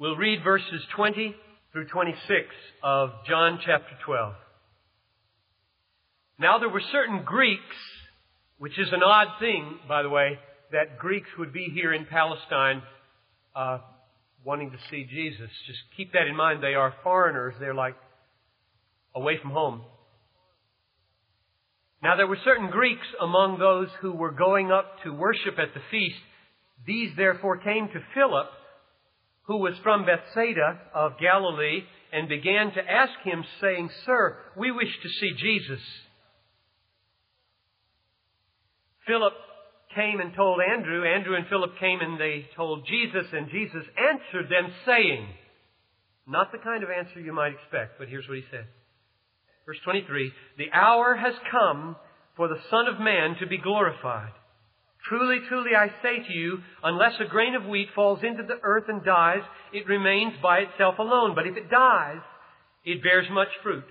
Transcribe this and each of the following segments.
We'll read verses 20 through 26 of John chapter 12. Now there were certain Greeks, which is an odd thing, by the way, that Greeks would be here in Palestine uh, wanting to see Jesus. Just keep that in mind. They are foreigners. They're like away from home. Now there were certain Greeks among those who were going up to worship at the feast. These therefore came to Philip, who was from Bethsaida of Galilee, and began to ask him, saying, Sir, we wish to see Jesus. Philip came and told Andrew. Andrew and Philip came and they told Jesus, and Jesus answered them, saying, Not the kind of answer you might expect, but here's what he said. Verse 23 The hour has come for the Son of Man to be glorified. Truly, truly, I say to you, unless a grain of wheat falls into the earth and dies, it remains by itself alone. But if it dies, it bears much fruit.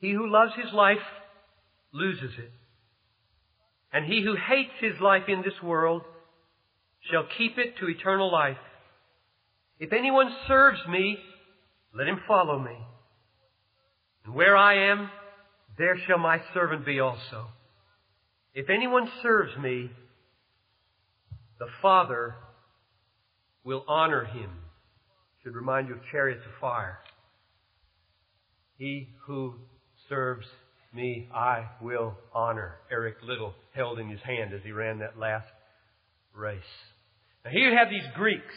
He who loves his life loses it. And he who hates his life in this world shall keep it to eternal life. If anyone serves me, let him follow me. And where I am, there shall my servant be also. If anyone serves me, the Father will honor him. Should remind you of chariots of fire. He who serves me I will honor. Eric Liddell held in his hand as he ran that last race. Now here you have these Greeks.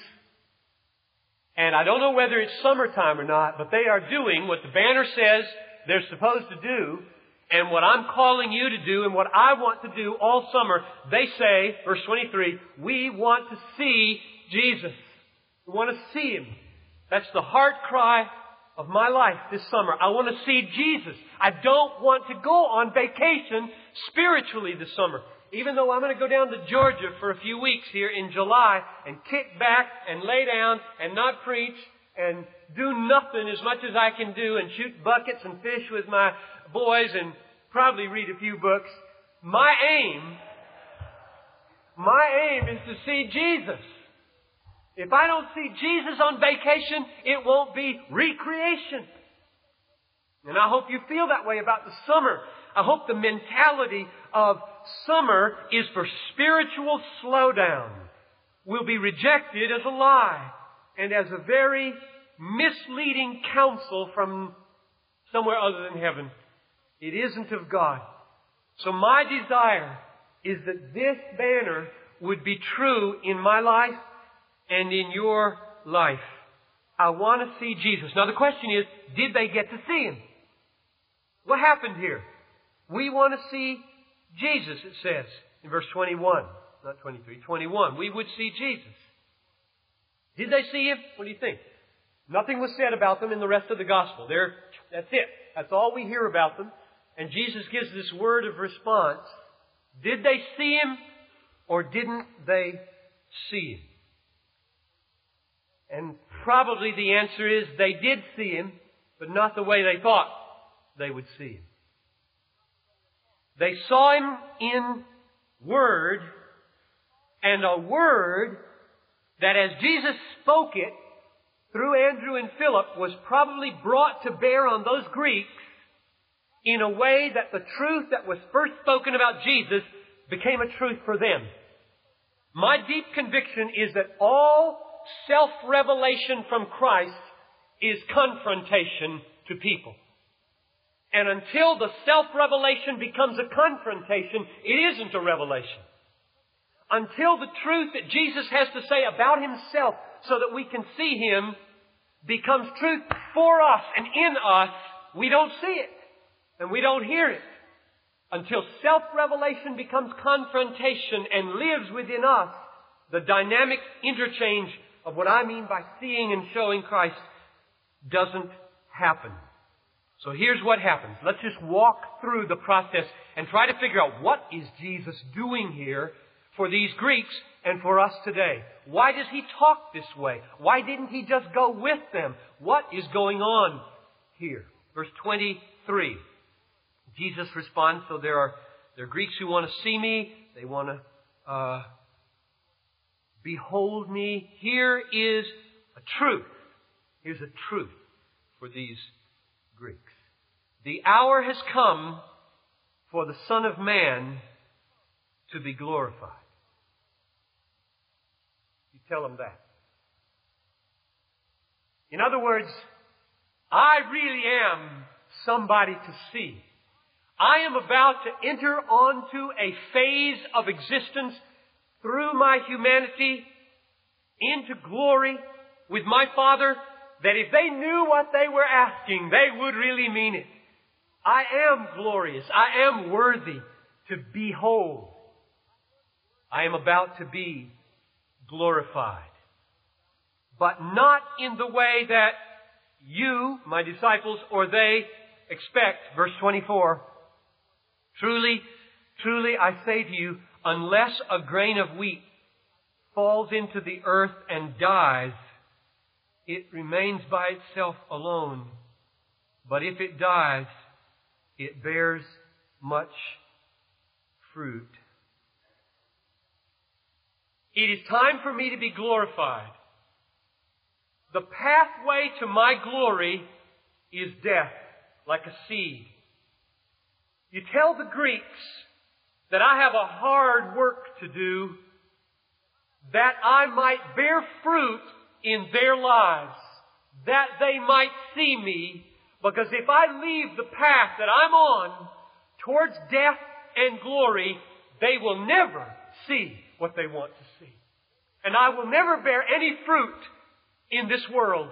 And I don't know whether it's summertime or not, but they are doing what the banner says they're supposed to do, and what I'm calling you to do, and what I want to do all summer. They say, verse 23, we want to see Jesus. We want to see Him. That's the heart cry of my life this summer. I want to see Jesus. I don't want to go on vacation spiritually this summer. Even though I'm going to go down to Georgia for a few weeks here in July and kick back and lay down and not preach and do nothing as much as I can do and shoot buckets and fish with my boys and probably read a few books. My aim, my aim is to see Jesus. If I don't see Jesus on vacation, it won't be recreation. And I hope you feel that way about the summer. I hope the mentality of summer is for spiritual slowdown will be rejected as a lie and as a very misleading counsel from somewhere other than heaven. It isn't of God. So my desire is that this banner would be true in my life and in your life. I want to see Jesus. Now the question is, did they get to see Him? What happened here? We want to see Jesus, it says in verse 21. Not 23, 21. We would see Jesus. Did they see Him? What do you think? Nothing was said about them in the rest of the gospel. They're, that's it. That's all we hear about them. And Jesus gives this word of response. Did they see Him or didn't they see Him? And probably the answer is they did see him, but not the way they thought they would see him. They saw him in word, and a word that as Jesus spoke it through Andrew and Philip was probably brought to bear on those Greeks in a way that the truth that was first spoken about Jesus became a truth for them. My deep conviction is that all self-revelation from Christ is confrontation to people. And until the self-revelation becomes a confrontation, it isn't a revelation. Until the truth that Jesus has to say about Himself so that we can see Him becomes truth for us and in us, we don't see it. And we don't hear it. Until self-revelation becomes confrontation and lives within us, the dynamic interchange of what I mean by seeing and showing Christ doesn't happen. So here's what happens. Let's just walk through the process and try to figure out what is Jesus doing here for these Greeks and for us today. Why does he talk this way? Why didn't he just go with them? What is going on here? Verse 23. Jesus responds, so there are, there are Greeks who want to see me. They want to, uh, Behold me, here is a truth. Here's a truth for these Greeks. The hour has come for the Son of Man to be glorified. Tell them that. In other words, I really am somebody to see. I am about to enter onto a phase of existence through my humanity into glory with my Father that if they knew what they were asking, they would really mean it. I am glorious. I am worthy to behold. I am about to be glorified. But not in the way that you, my disciples, or they expect. Verse 24. Truly, truly I say to you, unless a grain of wheat falls into the earth and dies, it remains by itself alone. But if it dies, it bears much fruit. It is time for me to be glorified. The pathway to my glory is death, like a seed. You tell the Greeks that I have a hard work to do that I might bear fruit in their lives, that they might see me, because if I leave the path that I'm on towards death and glory, they will never see what they want to see. And I will never bear any fruit in this world.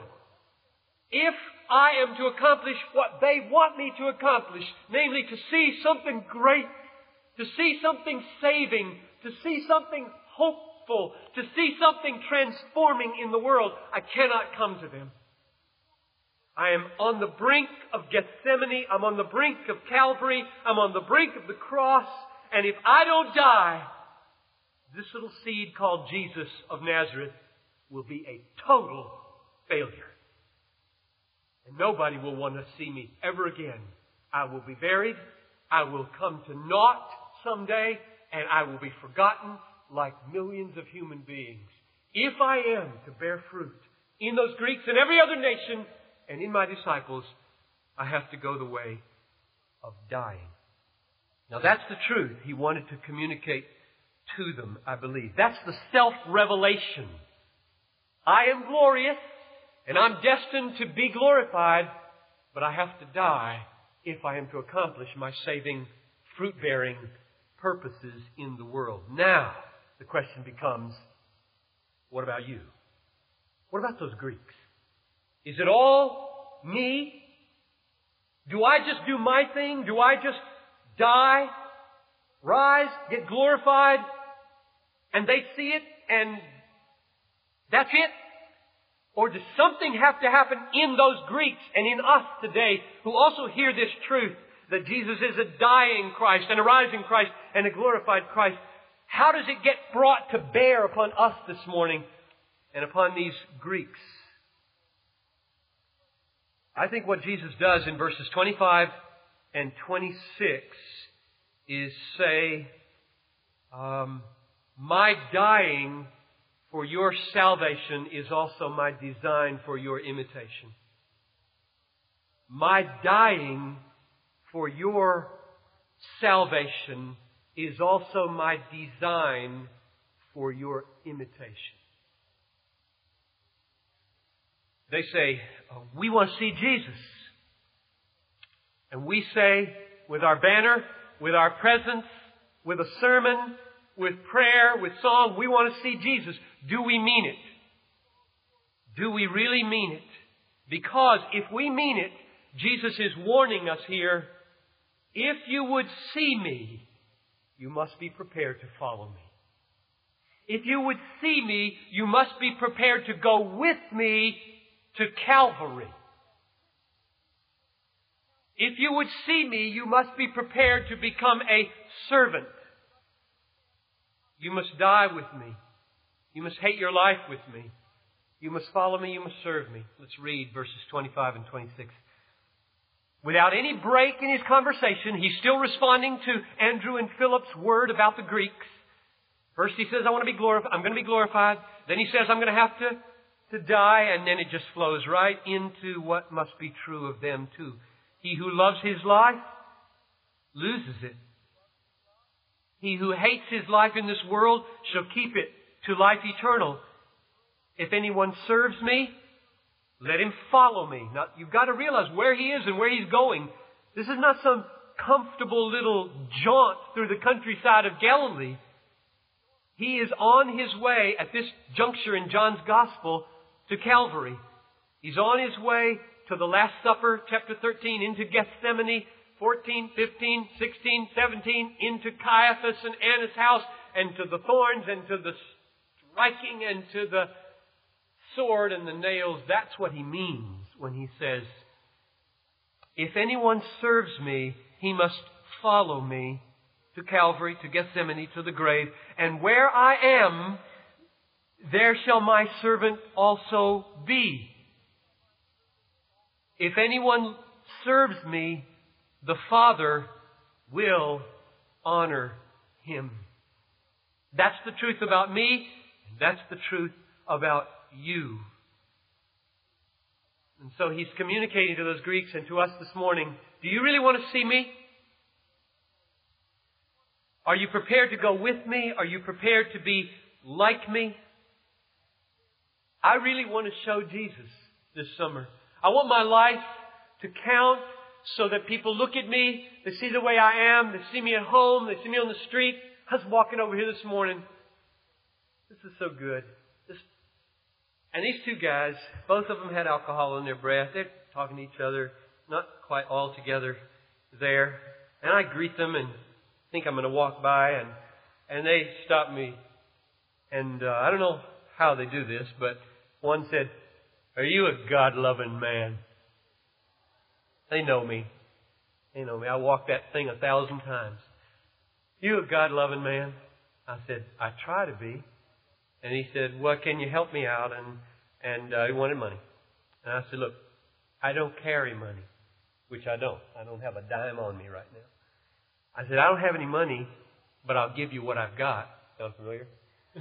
If I am to accomplish what they want me to accomplish, namely to see something great, to see something saving, to see something hopeful, to see something transforming in the world, I cannot come to them. I am on the brink of Gethsemane. I'm on the brink of Calvary. I'm on the brink of the cross. And if I don't die, this little seed called Jesus of Nazareth will be a total failure. And nobody will want to see me ever again. I will be buried. I will come to naught someday, and I will be forgotten like millions of human beings. If I am to bear fruit in those Greeks and every other nation and in my disciples, I have to go the way of dying. Now that's the truth he wanted to communicate to them, I believe. That's the self-revelation. I am glorious and I'm destined to be glorified, but I have to die if I am to accomplish my saving, fruit-bearing purposes in the world. Now, the question becomes, what about you? What about those Greeks? Is it all me? Do I just do my thing? Do I just die, rise, get glorified, and they see it and that's it? Or does something have to happen in those Greeks and in us today who also hear this truth that Jesus is a dying Christ and a rising Christ and a glorified Christ? How does it get brought to bear upon us this morning and upon these Greeks? I think what Jesus does in verses 25 and 26 is say, um, My dying for your salvation is also my design for your imitation. My dying for your salvation is also my design for your imitation. They say, oh, we want to see Jesus. And we say, with our banner, with our presence, with a sermon, with prayer, with song, we want to see Jesus. Do we mean it? Do we really mean it? Because if we mean it, Jesus is warning us here, if you would see me, you must be prepared to follow me. If you would see me, you must be prepared to go with me to Calvary. If you would see me, you must be prepared to become a servant. You must die with me. You must hate your life with me. You must follow me. You must serve me. Let's read verses 25 and 26. Without any break in his conversation, he's still responding to Andrew and Philip's word about the Greeks. First he says, I want to be glorified. I'm going to be glorified. Then he says, I'm going to have to to die, and then it just flows right into what must be true of them too. He who loves his life loses it. He who hates his life in this world shall keep it to life eternal. If anyone serves me, let him follow me. Now, you've got to realize where he is and where he's going. This is not some comfortable little jaunt through the countryside of Galilee. He is on his way at this juncture in John's Gospel to Calvary. He's on his way to the Last Supper, chapter 13, into Gethsemane, 14, 15, 16, 17, into Caiaphas and Annas' house, and to the thorns, and to the striking, and to the sword and the nails. That's what he means when he says, If anyone serves me, he must follow me to Calvary, to Gethsemane, to the grave. And where I am, there shall my servant also be. If anyone serves me, the Father will honor him. That's the truth about me, and that's the truth about you. And so he's communicating to those Greeks and to us this morning Do you really want to see me? Are you prepared to go with me? Are you prepared to be like me? I really want to show Jesus this summer. I want my life to count so that people look at me, they see the way I am, they see me at home, they see me on the street. I was walking over here this morning. This is so good. This, and these two guys, both of them had alcohol in their breath. They're talking to each other, not quite all together there. And I greet them and think I'm going to walk by, and and they stop me. And uh, I don't know how they do this, but one said, Are you a God loving man? They know me. They know me. I walked that thing a thousand times. You a God loving man? I said, I try to be. And he said, Well, can you help me out? And and uh, he wanted money. And I said, Look, I don't carry money, which I don't. I don't have a dime on me right now. I said, I don't have any money, but I'll give you what I've got. Sound familiar?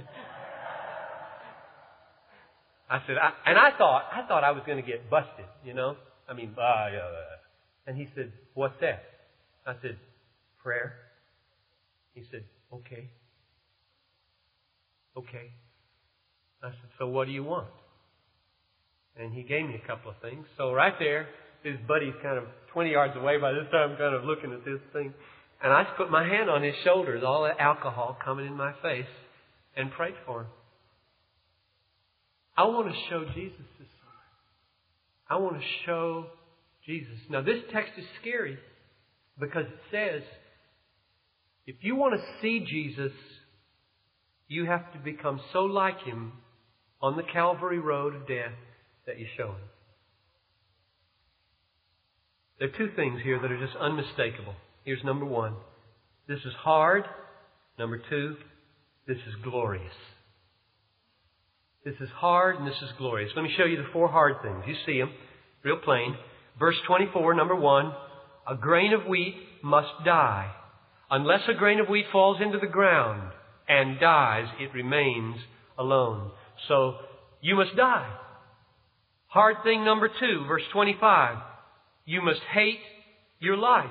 I said, I, and I thought, I thought I was going to get busted, you know? I mean, uh, and he said, what's that? I said, prayer. He said, okay. Okay. I said, so what do you want? And he gave me a couple of things. So right there, his buddy's kind of 20 yards away by this time, kind of looking at this thing. And I just put my hand on his shoulders, all that alcohol coming in my face, and prayed for him. I want to show Jesus this. I want to show Jesus. Now, this text is scary because it says if you want to see Jesus, you have to become so like him on the Calvary road of death that you show him. There are two things here that are just unmistakable. Here's number one this is hard. Number two, this is glorious. This is hard and this is glorious. Let me show you the four hard things. You see them, real plain. Verse 24, number one, a grain of wheat must die. Unless a grain of wheat falls into the ground and dies, it remains alone. So, you must die. Hard thing number two, verse 25, you must hate your life.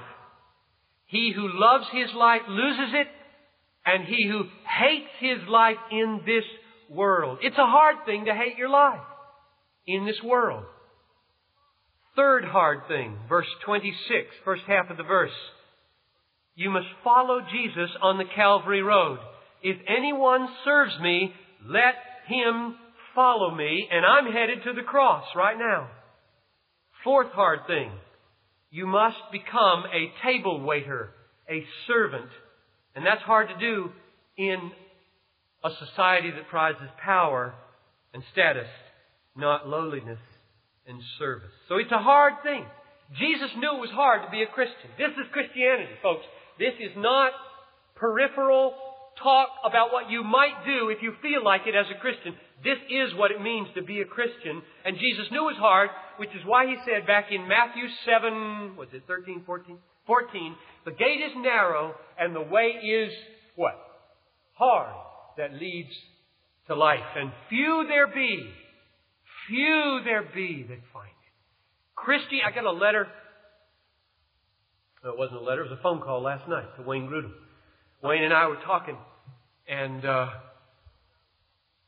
He who loves his life loses it, and he who hates his life in this world. It's a hard thing to hate your life in this world. Third hard thing, verse 26, first half of the verse. You must follow Jesus on the Calvary Road. If anyone serves me, let him follow me, and I'm headed to the cross right now. Fourth hard thing, you must become a table waiter, a servant. And that's hard to do in a society that prizes power and status, not lowliness and service. So it's a hard thing. Jesus knew it was hard to be a Christian. This is Christianity, folks. This is not peripheral talk about what you might do if you feel like it as a Christian. This is what it means to be a Christian. And Jesus knew it was hard, which is why he said back in Matthew 7, was it 13, 14? 14, the gate is narrow and the way is what? Hard that leads to life. And few there be, Few there be that find it. Christy, I got a letter. No, it wasn't a letter, it was a phone call last night to Wayne Grudem. Wayne and I were talking, and uh,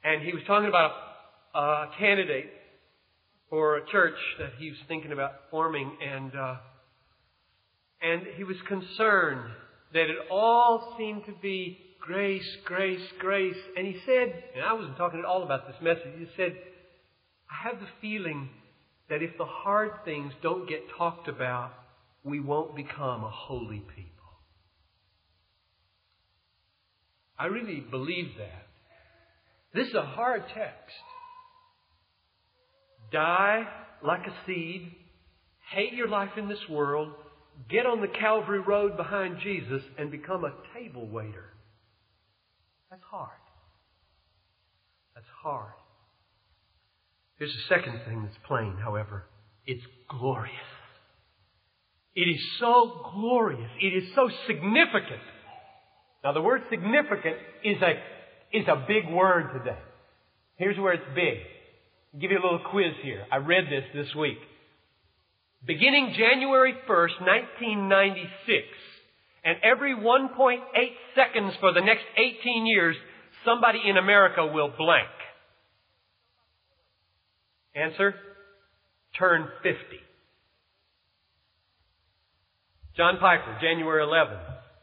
and he was talking about a, a candidate for a church that he was thinking about forming, and uh, and he was concerned that it all seemed to be grace, grace, grace. And he said, and I wasn't talking at all about this message. He said, I have the feeling that if the hard things don't get talked about, we won't become a holy people. I really believe that. This is a hard text. Die like a seed, hate your life in this world, get on the Calvary Road behind Jesus, and become a table waiter. That's hard. That's hard. Here's the second thing that's plain, however. It's glorious. It is so glorious. It is so significant. Now the word significant is a, is a big word today. Here's where it's big. I'll give you a little quiz here. I read this this week. Beginning January 1st, 1996, and every 1.8 seconds for the next 18 years, somebody in America will blank. Answer? Turn 50. John Piper, January 11.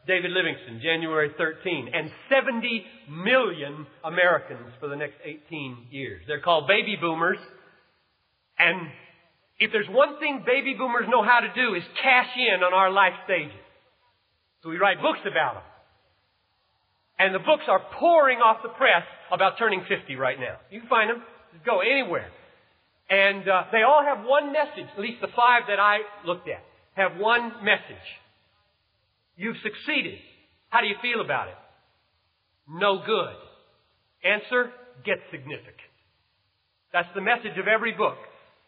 David Livingstone, January 13. And 70 million Americans for the next 18 years. They're called baby boomers. And if there's one thing baby boomers know how to do is cash in on our life stages. So we write books about them. And the books are pouring off the press about turning 50 right now. You can find them. Just go anywhere. And uh, they all have one message, at least the five that I looked at, have one message. You've succeeded. How do you feel about it? No good. Answer, get significant. That's the message of every book.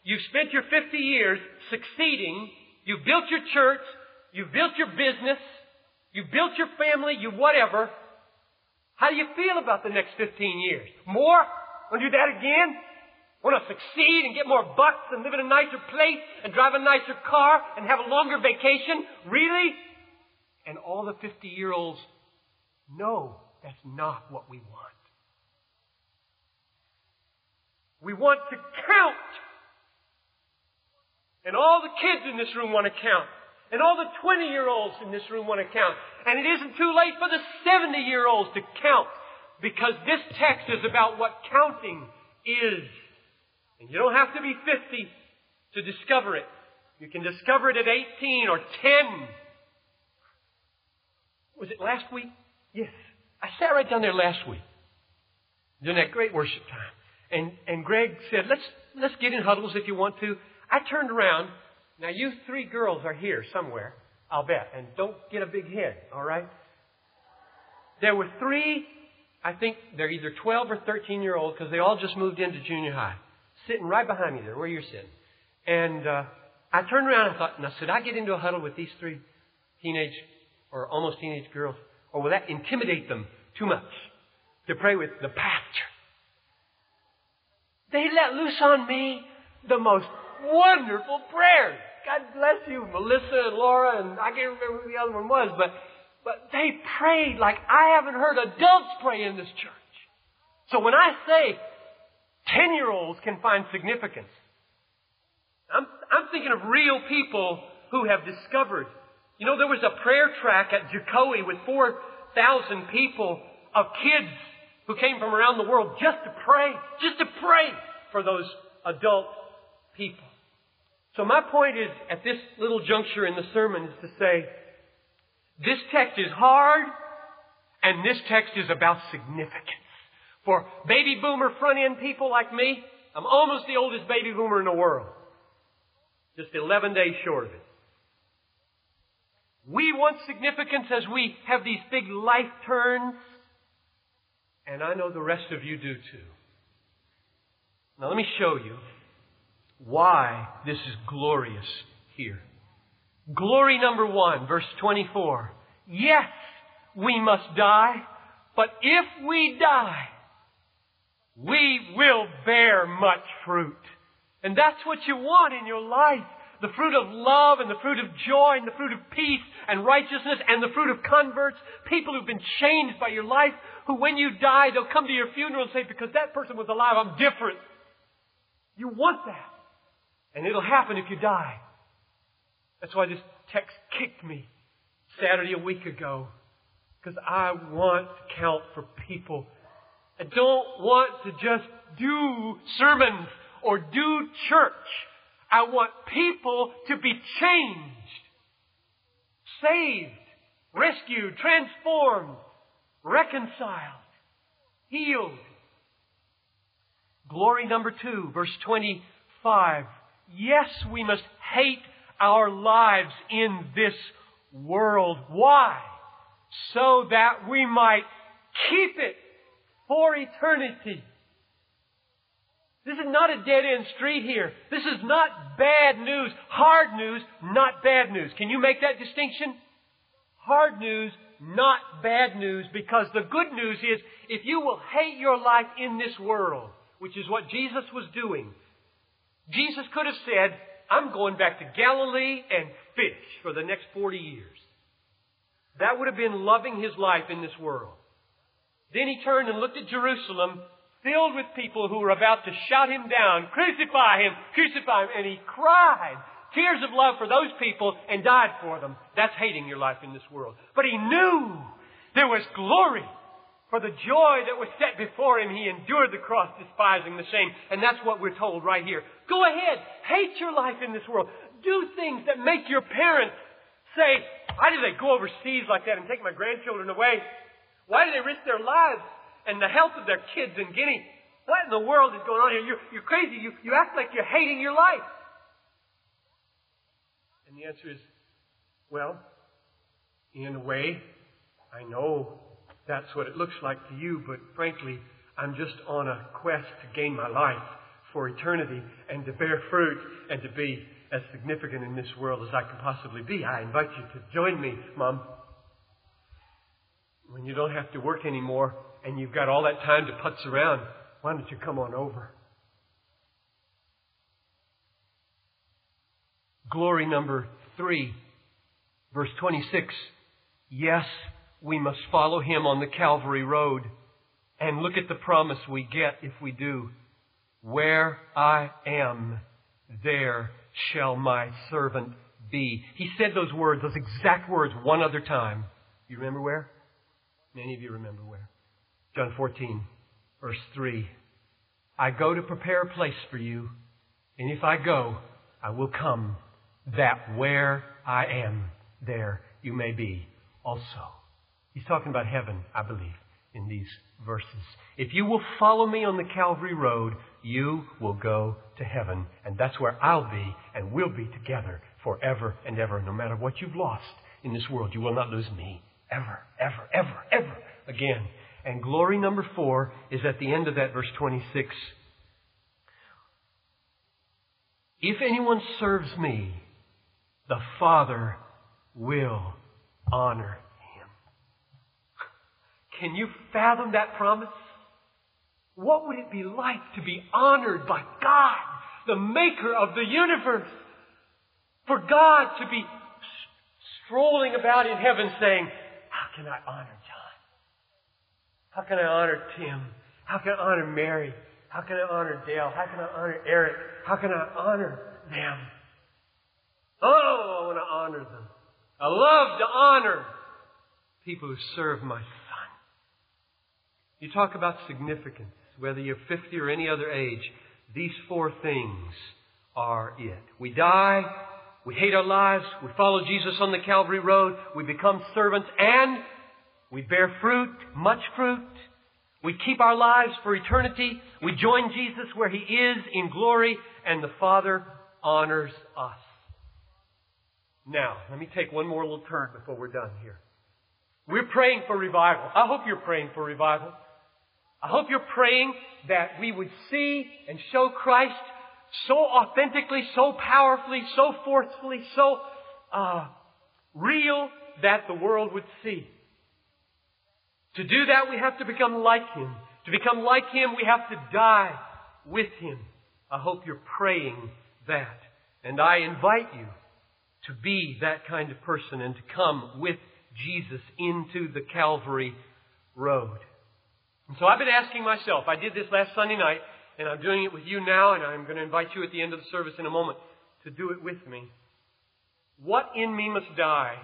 You've spent your 50 years succeeding. You've built your church. You've built your business. You've built your family. You whatever. How do you feel about the next 15 years? More? Want to do that again? Want to succeed and get more bucks and live in a nicer place and drive a nicer car and have a longer vacation? Really? And all the 50 year olds know that's not what we want. We want to count. And all the kids in this room want to count. And all the 20 year olds in this room want to count. And it isn't too late for the 70 year olds to count because this text is about what counting is. And you don't have to be 50 to discover it. You can discover it at 18 or 10. Was it last week? Yes. I sat right down there last week during that great worship time. And, and Greg said, let's, let's get in huddles if you want to. I turned around. Now you three girls are here somewhere, I'll bet. And don't get a big head, alright? There were three, I think they're either 12 or 13 year olds because they all just moved into junior high sitting right behind me there, where you're sitting. And uh, I turned around and I thought, now, should I get into a huddle with these three teenage or almost teenage girls? Or will that intimidate them too much to pray with the pastor? They let loose on me the most wonderful prayers. God bless you, Melissa and Laura, and I can't remember who the other one was, but, but they prayed like I haven't heard adults pray in this church. So when I say 10 year olds can find significance. I'm, I'm thinking of real people who have discovered. You know, there was a prayer track at Jocowie with 4,000 people of kids who came from around the world just to pray, just to pray for those adult people. So my point is, at this little juncture in the sermon, is to say, this text is hard, and this text is about significance. For baby boomer front end people like me, I'm almost the oldest baby boomer in the world. Just 11 days short of it. We want significance as we have these big life turns. And I know the rest of you do too. Now let me show you why this is glorious here. Glory number one, verse 24. Yes, we must die, but if we die, we will bear much fruit. And that's what you want in your life. The fruit of love and the fruit of joy and the fruit of peace and righteousness and the fruit of converts. People who've been changed by your life who when you die, they'll come to your funeral and say, because that person was alive, I'm different. You want that. And it'll happen if you die. That's why this text kicked me Saturday a week ago. Because I want to count for people. I don't want to just do sermons or do church. I want people to be changed, saved, rescued, transformed, reconciled, healed. Glory number two, verse 25. Yes, we must hate our lives in this world. Why? So that we might keep it for eternity. This is not a dead end street here. This is not bad news. Hard news, not bad news. Can you make that distinction? Hard news, not bad news, because the good news is if you will hate your life in this world, which is what Jesus was doing, Jesus could have said, I'm going back to Galilee and fish for the next 40 years. That would have been loving his life in this world. Then he turned and looked at Jerusalem filled with people who were about to shout him down, crucify him, crucify him, and he cried tears of love for those people and died for them. That's hating your life in this world. But he knew there was glory. For the joy that was set before him, he endured the cross, despising the shame. And that's what we're told right here. Go ahead. Hate your life in this world. Do things that make your parents say, why do they go overseas like that and take my grandchildren away? Why do they risk their lives and the health of their kids in Guinea. What in the world is going on here? You're, you're crazy. You, you act like you're hating your life. And the answer is, well, in a way, I know that's what it looks like to you, but frankly, I'm just on a quest to gain my life for eternity and to bear fruit and to be as significant in this world as I can possibly be. I invite you to join me, Mom. When you don't have to work anymore, and you've got all that time to putz around, why don't you come on over? Glory number three, verse 26. Yes, we must follow him on the Calvary Road. And look at the promise we get if we do. Where I am, there shall my servant be. He said those words, those exact words, one other time. You remember where? Many of you remember where. John 14, verse 3. I go to prepare a place for you, and if I go, I will come, that where I am, there you may be also. He's talking about heaven, I believe, in these verses. If you will follow me on the Calvary Road, you will go to heaven, and that's where I'll be, and we'll be together forever and ever. No matter what you've lost in this world, you will not lose me ever, ever, ever, ever again. And glory number four is at the end of that verse 26. If anyone serves me, the Father will honor. Can you fathom that promise? What would it be like to be honored by God, the maker of the universe? For God to be strolling about in heaven saying, How can I honor John? how can I honor Tim? How can I honor Mary? How can I honor Dale? How can I honor Eric? How can I honor them? Oh, I want to honor them. I love to honor people who serve my. You talk about significance, whether you're 50 or any other age, these four things are it. We die, we hate our lives, we follow Jesus on the Calvary Road, we become servants, and we bear fruit, much fruit. We keep our lives for eternity. We join Jesus where He is in glory, and the Father honors us. Now, let me take one more little turn before we're done here. We're praying for revival. I hope you're praying for revival. I hope you're praying that we would see and show Christ so authentically, so powerfully, so forcefully, so uh, real that the world would see. To do that, we have to become like Him. To become like Him, we have to die with Him. I hope you're praying that. And I invite you to be that kind of person and to come with Jesus into the Calvary road. And so I've been asking myself, I did this last Sunday night, and I'm doing it with you now, and I'm going to invite you at the end of the service in a moment to do it with me. What in me must die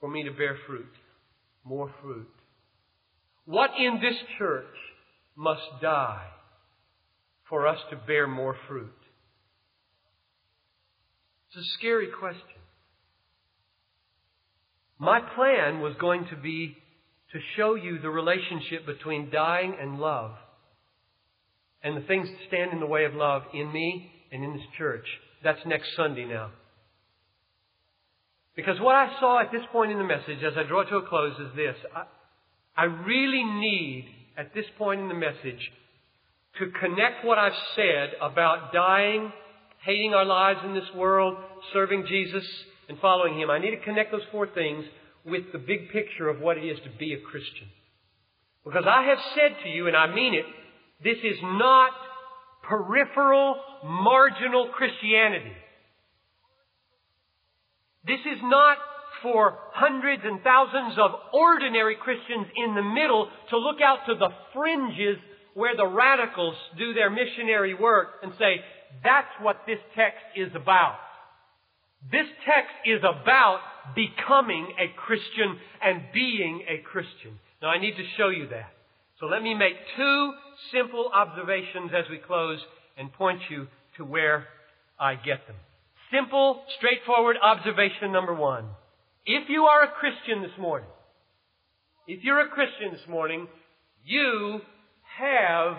for me to bear fruit? More fruit. What in this church must die for us to bear more fruit? It's a scary question. My plan was going to be to show you the relationship between dying and love and the things that stand in the way of love in me and in this church. That's next Sunday now. Because what I saw at this point in the message, as I draw to a close, is this. I, I really need, at this point in the message, to connect what I've said about dying, hating our lives in this world, serving Jesus, and following Him. I need to connect those four things with the big picture of what it is to be a Christian. Because I have said to you, and I mean it, this is not peripheral, marginal Christianity. This is not for hundreds and thousands of ordinary Christians in the middle to look out to the fringes where the radicals do their missionary work and say, that's what this text is about. This text is about becoming a Christian and being a Christian. Now I need to show you that. So let me make two simple observations as we close and point you to where I get them. Simple, straightforward observation number one. If you are a Christian this morning, if you're a Christian this morning, you have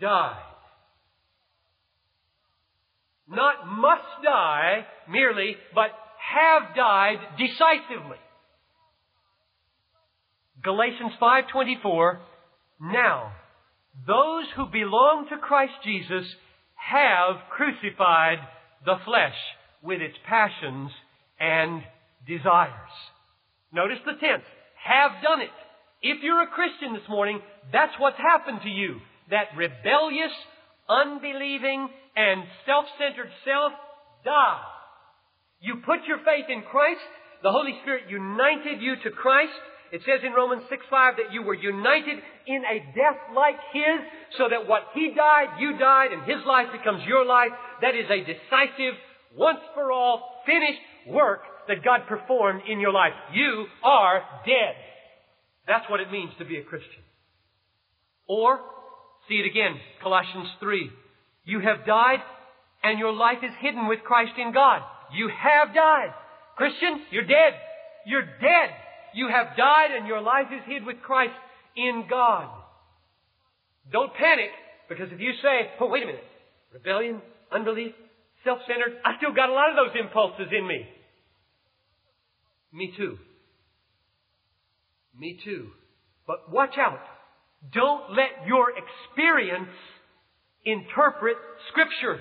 died. Not must die merely, but have died decisively. Galatians 5:24 Now those who belong to Christ Jesus have crucified the flesh with its passions and desires. Notice the tense. Have done it. If you're a Christian this morning, that's what's happened to you. That rebellious, unbelieving, and self-centered self died. You put your faith in Christ. The Holy Spirit united you to Christ. It says in Romans 6 5 that you were united in a death like His, so that what He died, you died, and His life becomes your life. That is a decisive, once for all, finished work that God performed in your life. You are dead. That's what it means to be a Christian. Or, see it again, Colossians 3. You have died and your life is hidden with Christ in God. You have died. Christian, you're dead. You're dead. You have died and your life is hid with Christ in God. Don't panic because if you say, oh, wait a minute, rebellion, unbelief, self-centered, I still got a lot of those impulses in me. Me too. Me too. But watch out. Don't let your experience interpret Scripture.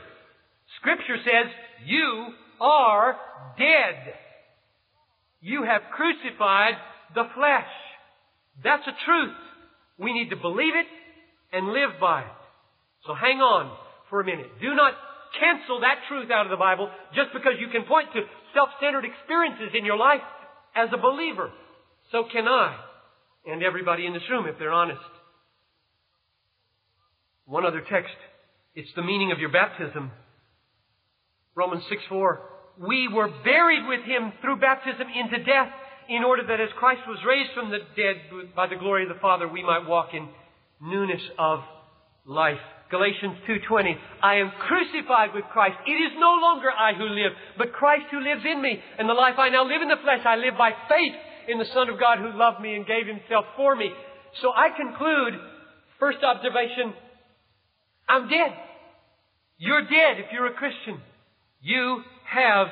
Scripture says, you are dead. You have crucified the flesh. That's a truth. We need to believe it and live by it. So hang on for a minute. Do not cancel that truth out of the Bible just because you can point to self-centered experiences in your life as a believer. So can I. And everybody in this room, if they're honest. One other text. It's the meaning of your baptism. Romans 6 4. We were buried with him through baptism into death, in order that as Christ was raised from the dead by the glory of the Father, we might walk in newness of life. Galatians 2:20 I am crucified with Christ. It is no longer I who live, but Christ who lives in me. And the life I now live in the flesh, I live by faith in the Son of God who loved me and gave himself for me. So I conclude, first observation, I'm dead. You're dead if you're a Christian. You have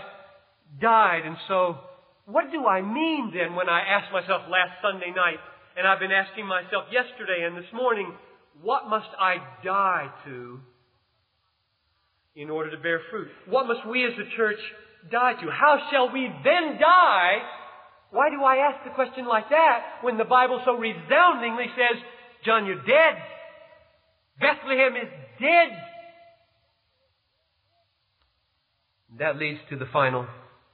died. And so, what do I mean then when I asked myself last Sunday night, and I've been asking myself yesterday and this morning, what must I die to in order to bear fruit? What must we as a church die to? How shall we then die? Why do I ask the question like that when the Bible so resoundingly says, John, you're dead. Bethlehem is dead. That leads to the final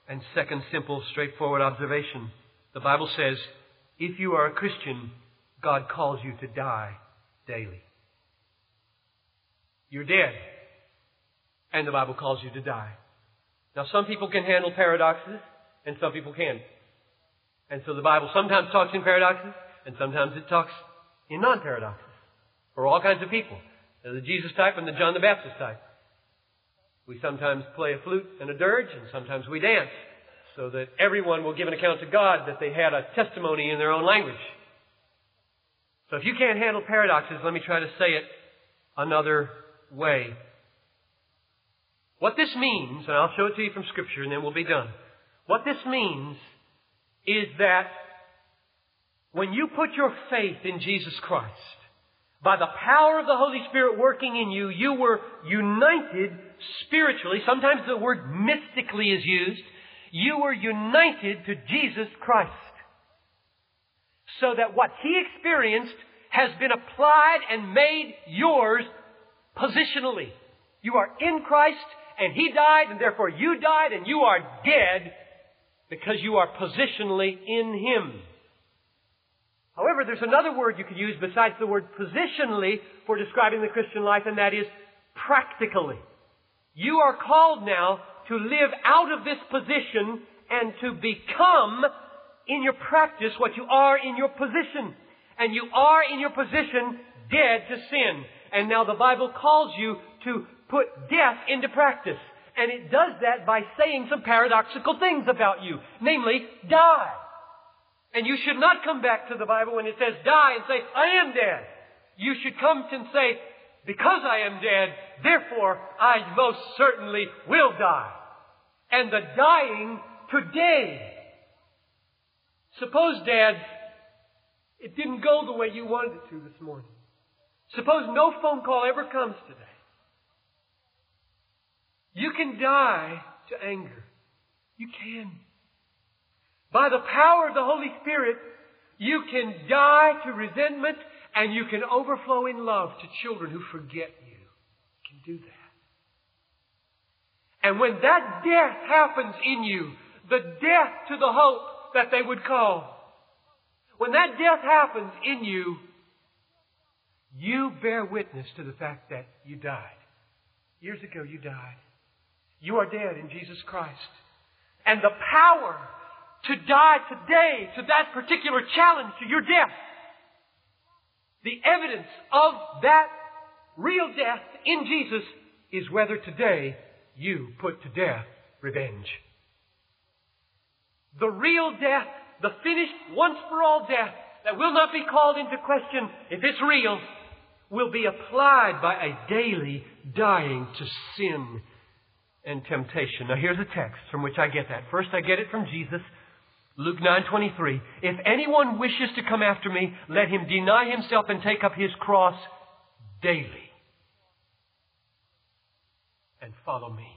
and second simple, straightforward observation. The Bible says, if you are a Christian, God calls you to die daily. You're dead. And the Bible calls you to die. Now, some people can handle paradoxes, and some people can't. And so the Bible sometimes talks in paradoxes, and sometimes it talks in non-paradoxes. For all kinds of people. The Jesus type and the John the Baptist type. We sometimes play a flute and a dirge, and sometimes we dance, so that everyone will give an account to God that they had a testimony in their own language. So if you can't handle paradoxes, let me try to say it another way. What this means, and I'll show it to you from Scripture and then we'll be done. What this means is that when you put your faith in Jesus Christ, by the power of the Holy Spirit working in you, you were united spiritually. Sometimes the word mystically is used. You were united to Jesus Christ. So that what He experienced has been applied and made yours positionally. You are in Christ and He died and therefore you died and you are dead because you are positionally in Him. However, there's another word you could use besides the word positionally for describing the Christian life and that is practically. You are called now to live out of this position and to become in your practice what you are in your position. And you are in your position dead to sin. And now the Bible calls you to put death into practice. And it does that by saying some paradoxical things about you. Namely, die. And you should not come back to the Bible when it says die and say, I am dead. You should come and say, because I am dead, therefore I most certainly will die. And the dying today. Suppose, Dad, it didn't go the way you wanted it to this morning. Suppose no phone call ever comes today. You can die to anger. You can. By the power of the Holy Spirit, you can die to resentment and you can overflow in love to children who forget you. You can do that. And when that death happens in you, the death to the hope that they would call, when that death happens in you, you bear witness to the fact that you died. Years ago, you died. You are dead in Jesus Christ. And the power to die today to that particular challenge, to your death, the evidence of that real death in Jesus is whether today you put to death revenge. The real death, the finished once for all death that will not be called into question if it's real, will be applied by a daily dying to sin and temptation. Now here's a text from which I get that. First I get it from Jesus. Luke 9:23 If anyone wishes to come after me let him deny himself and take up his cross daily and follow me.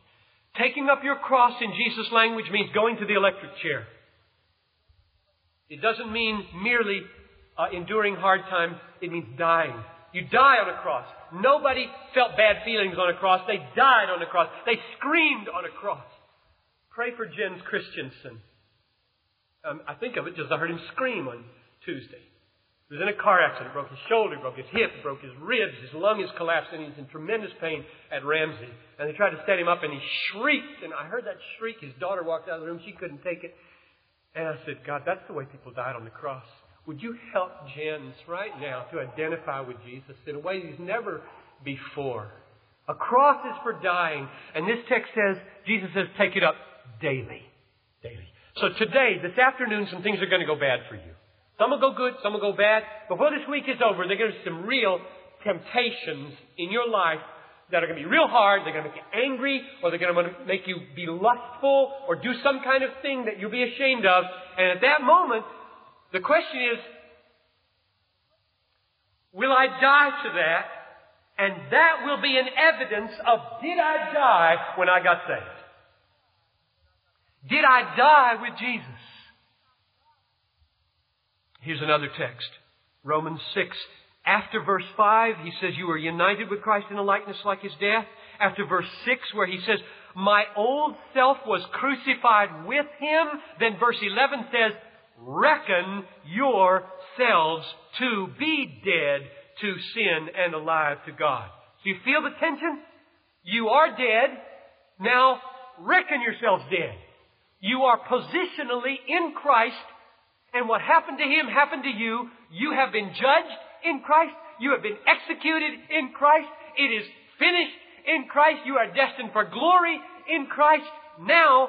Taking up your cross in Jesus' language means going to the electric chair. It doesn't mean merely uh, enduring hard times, it means dying. You die on a cross. Nobody felt bad feelings on a cross. They died on a cross. They screamed on a cross. Pray for Jens Christensen. Um, I think of it just I heard him scream on Tuesday. He was in a car accident, broke his shoulder, broke his hip, broke his ribs, his lung is collapsed, and he's in tremendous pain at Ramsey. And they tried to set him up, and he shrieked, and I heard that shriek. His daughter walked out of the room; she couldn't take it. And I said, God, that's the way people died on the cross. Would you help Jens right now to identify with Jesus in a way he's never before? A cross is for dying, and this text says, Jesus says, take it up daily. Daily. So today, this afternoon, some things are going to go bad for you. Some will go good, some will go bad. Before this week is over, there are going to be some real temptations in your life that are going to be real hard. They're going to make you angry, or they're going to make you be lustful, or do some kind of thing that you'll be ashamed of. And at that moment, the question is, will I die to that? And that will be an evidence of did I die when I got saved? Did I die with Jesus? Here's another text. Romans 6. After verse 5, he says, You are united with Christ in a likeness like his death. after verse 6 where he says, My old self was crucified with him. Then verse 11 says, Reckon yourselves to be dead to sin and alive to God. Do you feel the tension? You are dead. Now reckon yourselves dead. You are positionally in Christ, and what happened to him happened to you. You have been judged in Christ. You have been executed in Christ. It is finished in Christ. You are destined for glory in Christ. Now,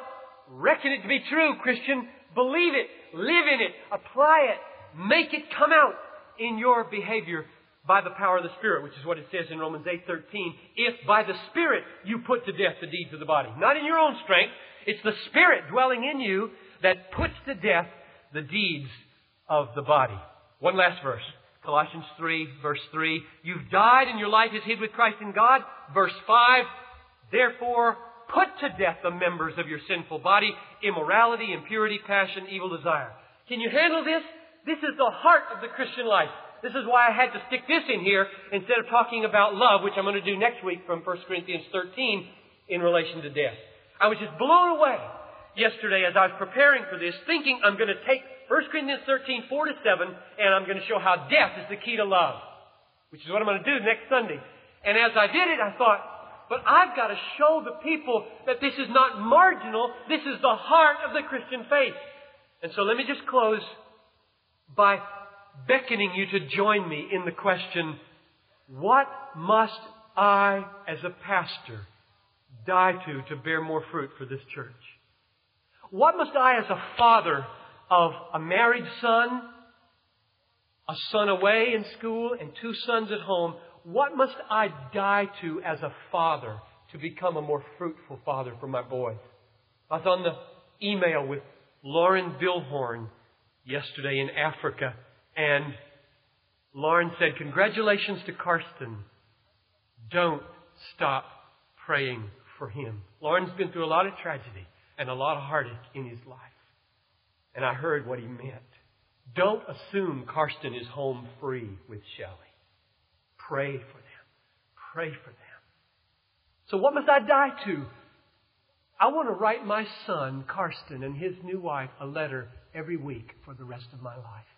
reckon it to be true, Christian. Believe it. Live in it. Apply it. Make it come out in your behavior by the power of the Spirit, which is what it says in Romans 8:13. If by the Spirit you put to death the deeds of the body, not in your own strength, it's the Spirit dwelling in you that puts to death the deeds of the body. One last verse. Colossians 3, verse 3. You've died and your life is hid with Christ in God. Verse 5. Therefore, put to death the members of your sinful body, immorality, impurity, passion, evil desire. Can you handle this? This is the heart of the Christian life. This is why I had to stick this in here instead of talking about love, which I'm going to do next week from 1 Corinthians 13 in relation to death. I was just blown away yesterday as I was preparing for this, thinking I'm going to take 1 Corinthians 13, 4 to 7, and I'm going to show how death is the key to love, which is what I'm going to do next Sunday. And as I did it, I thought, but I've got to show the people that this is not marginal, this is the heart of the Christian faith. And so let me just close by beckoning you to join me in the question, what must I, as a pastor, die to to bear more fruit for this church? What must I, as a father of a married son, a son away in school, and two sons at home, what must I die to as a father to become a more fruitful father for my boys? I was on the email with Lauren Billhorn yesterday in Africa and Lauren said, Congratulations to Karsten. Don't stop praying for him. Lauren's been through a lot of tragedy and a lot of heartache in his life. And I heard what he meant. Don't assume Karsten is home free with Shelley. Pray for them. Pray for them. So what must I die to? I want to write my son, Karsten, and his new wife a letter every week for the rest of my life.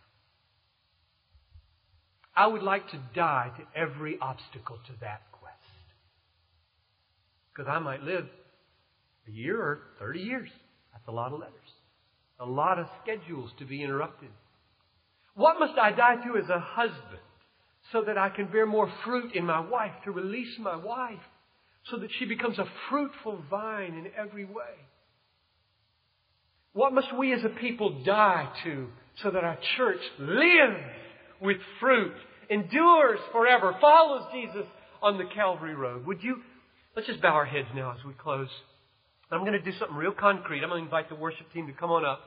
I would like to die to every obstacle to that. Because I might live a year or 30 years. That's a lot of letters. A lot of schedules to be interrupted. What must I die to as a husband so that I can bear more fruit in my wife, to release my wife, so that she becomes a fruitful vine in every way? What must we as a people die to so that our church lives with fruit, endures forever, follows Jesus on the Calvary Road. Would you, let's just bow our heads now as we close. I'm going to do something real concrete. I'm going to invite the worship team to come on up.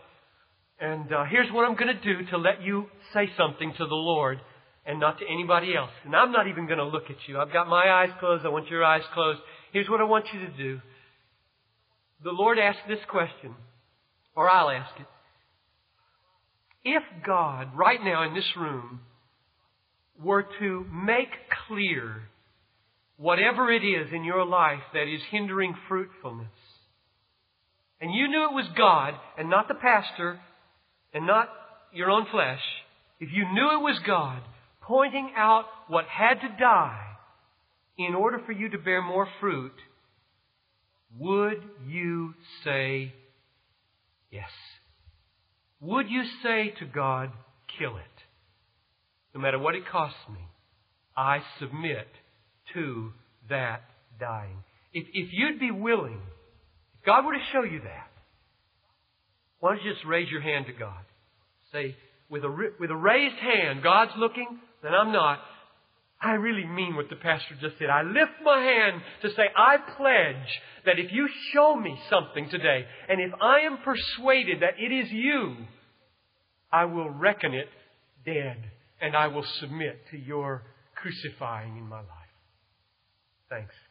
And uh, here's what I'm going to do to let you say something to the Lord and not to anybody else. And I'm not even going to look at you. I've got my eyes closed. I want your eyes closed. Here's what I want you to do. The Lord asked this question, or I'll ask it. If God, right now in this room, were to make clear whatever it is in your life that is hindering fruitfulness, and you knew it was God and not the pastor and not your own flesh, if you knew it was God pointing out what had to die in order for you to bear more fruit, would you say yes? Would you say to God, kill it? No matter what it costs me, I submit to that dying. If, if you'd be willing, if God were to show you that, why don't you just raise your hand to God? Say, with a, with a raised hand, God's looking, then I'm not. I really mean what the pastor just said. I lift my hand to say, I pledge that if you show me something today, and if I am persuaded that it is you, I will reckon it dead, and I will submit to your crucifying in my life. Thanks.